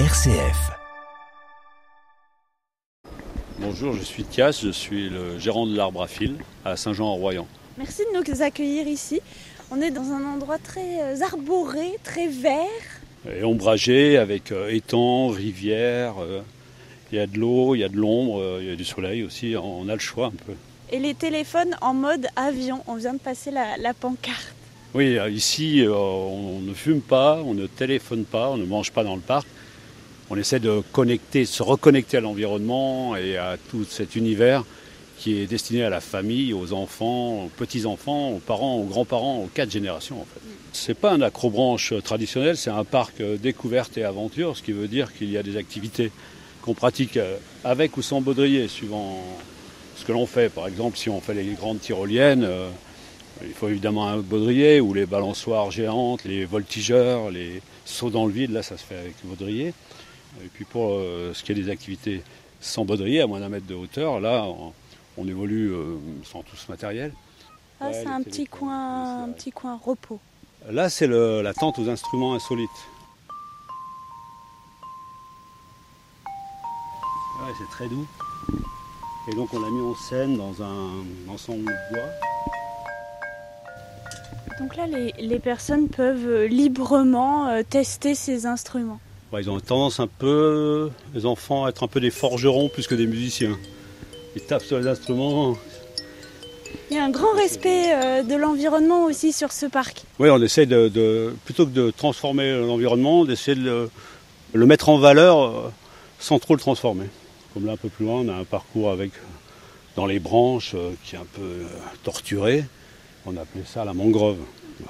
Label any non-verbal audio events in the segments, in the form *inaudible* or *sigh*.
RCF. Bonjour, je suis Thias, je suis le gérant de l'arbre à fil à Saint-Jean-en-Royan. Merci de nous accueillir ici. On est dans un endroit très euh, arboré, très vert. Et ombragé avec euh, étangs, rivières, euh, il y a de l'eau, il y a de l'ombre, il y a du soleil aussi, on a le choix un peu. Et les téléphones en mode avion. On vient de passer la, la pancarte. Oui, ici on ne fume pas, on ne téléphone pas, on ne mange pas dans le parc. On essaie de connecter, se reconnecter à l'environnement et à tout cet univers qui est destiné à la famille, aux enfants, aux petits-enfants, aux parents, aux grands-parents, aux quatre générations en fait. C'est pas un acrobranche traditionnel, c'est un parc euh, découverte et aventure, ce qui veut dire qu'il y a des activités qu'on pratique euh, avec ou sans baudrier, suivant ce que l'on fait. Par exemple, si on fait les grandes tyroliennes, euh, il faut évidemment un baudrier, ou les balançoires géantes, les voltigeurs, les sauts dans le vide, là ça se fait avec le baudrier. Et puis pour euh, ce qui est des activités sans baudrier, à moins d'un mètre de hauteur, là on, on évolue euh, sans tout ce matériel. Ah, Ouais, c'est un petit coin, un petit coin repos. Là c'est la tente aux instruments insolites. Ouais, c'est très doux. Et donc on l'a mis en scène dans un ensemble de bois. Donc là, les, les personnes peuvent euh, librement tester ces instruments. Ouais, ils ont tendance un peu, les enfants, à être un peu des forgerons plus que des musiciens. Ils tapent sur les instruments. Il y a un grand respect euh, de l'environnement aussi sur ce parc. Oui, on essaie de, de- plutôt que de transformer l'environnement, d'essayer de le, le mettre en valeur euh, sans trop le transformer. Comme là, un peu plus loin, on a un parcours avec euh, dans les branches euh, qui est un peu euh, torturé. On appelait ça la mangrove.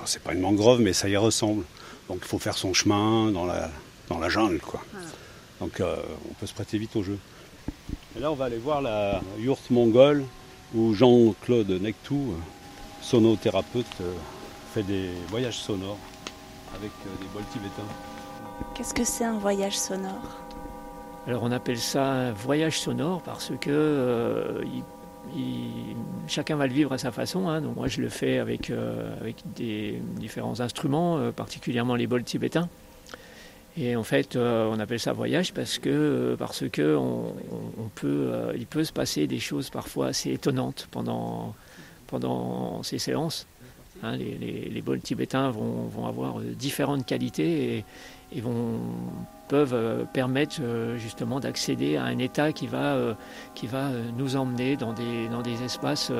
C'est pas une mangrove, mais ça y ressemble. Donc il faut faire son chemin dans la, dans la jungle, quoi. Donc euh, on peut se prêter vite au jeu. Et là, on va aller voir la yourte mongole où Jean-Claude Nectou, euh, sonothérapeute, euh, fait des voyages sonores avec des bols tibétains. Qu'est-ce que c'est un voyage sonore? Alors on appelle ça un voyage sonore parce que euh, il- il- chacun va le vivre à sa façon. hein. Donc moi je le fais avec, euh, avec des différents instruments, euh, particulièrement les bols tibétains. Et en fait, euh, on appelle ça voyage parce que euh, parce que on, peut, euh, il peut se passer des choses parfois assez étonnantes pendant pendant ces séances. Hein, les, les- les bols tibétains vont, vont avoir différentes qualités et, vont peuvent permettre justement d'accéder à un état qui va, qui va nous emmener dans des, dans des espaces,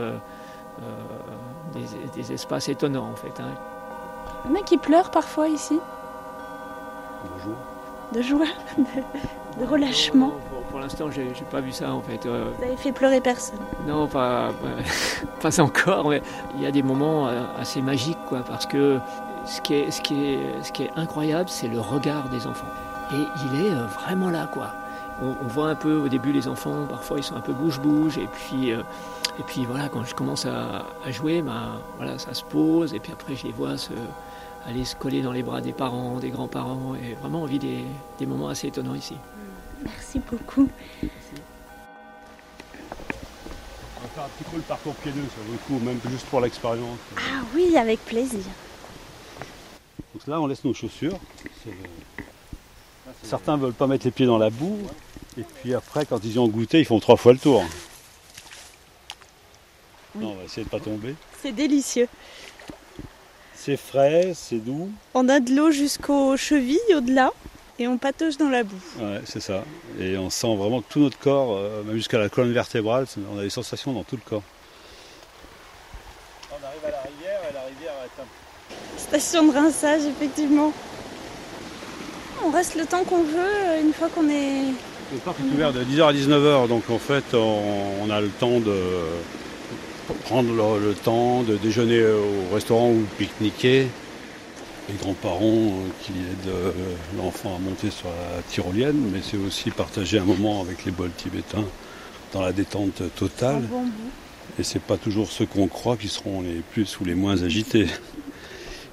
des espaces étonnants en fait. hein. Il y en a qui pleurent parfois ici, Bonjour. de joie, de, de relâchement. Pour, pour l'instant, j'ai pas vu ça en fait. Euh, Vous avez fait pleurer personne. non, pas, pas, *laughs* pas encore. Mais il y a des moments euh, assez magiques quoi, parce que ce qui est, ce qui est, ce qui est incroyable, c'est le regard des enfants. Et il est euh, vraiment là quoi. On, on voit un peu au début les enfants, parfois ils sont un peu bouge-bouge, et puis, euh, et puis voilà, quand je commence à, à jouer, ben, voilà, ça se pose, et puis après je les vois se, aller se coller dans les bras des parents, des grands-parents, et vraiment on vit des, des moments assez étonnants ici. Merci beaucoup. On va faire un petit peu le parcours pieds nus, ça vaut le coup, même juste pour l'expérience. Ah oui, avec plaisir. Donc là, on laisse nos chaussures. Certains veulent pas mettre les pieds dans la boue. Et puis après, quand ils y ont goûté, ils font trois fois le tour. Oui. Non, on va essayer de pas tomber. C'est délicieux. C'est frais, c'est doux. On a de l'eau jusqu'aux chevilles au-delà et on patauge dans la boue. Ouais, c'est ça. Et on sent vraiment que tout notre corps, euh, même jusqu'à la colonne vertébrale, on a des sensations dans tout le corps. On arrive à la rivière et la rivière est un Station de rinçage, effectivement. On reste le temps qu'on veut euh, une fois qu'on est. Le parc est ouvert de 10h à 19h, donc en fait on, on a le temps de prendre le, le temps de déjeuner au restaurant ou pique-niquer. Les grands-parents euh, qui aident euh, l'enfant à monter sur la tyrolienne, mais c'est aussi partager un moment avec les bols tibétains dans la détente en totale. Et c'est pas toujours ceux qu'on croit qui seront les plus ou les moins agités.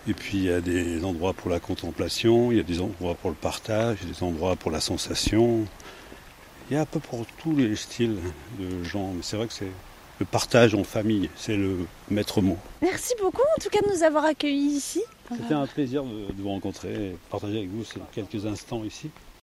Et puis il y a des endroits pour la contemplation, il y a des endroits pour le partage, il y a des endroits pour la sensation. Il y a un peu pour tous les styles de gens, mais c'est vrai que c'est le partage en famille, c'est le maître mot. Merci beaucoup en tout cas de nous avoir accueillis ici. C'était un plaisir de, de vous rencontrer et de partager avec vous ces quelques instants ici.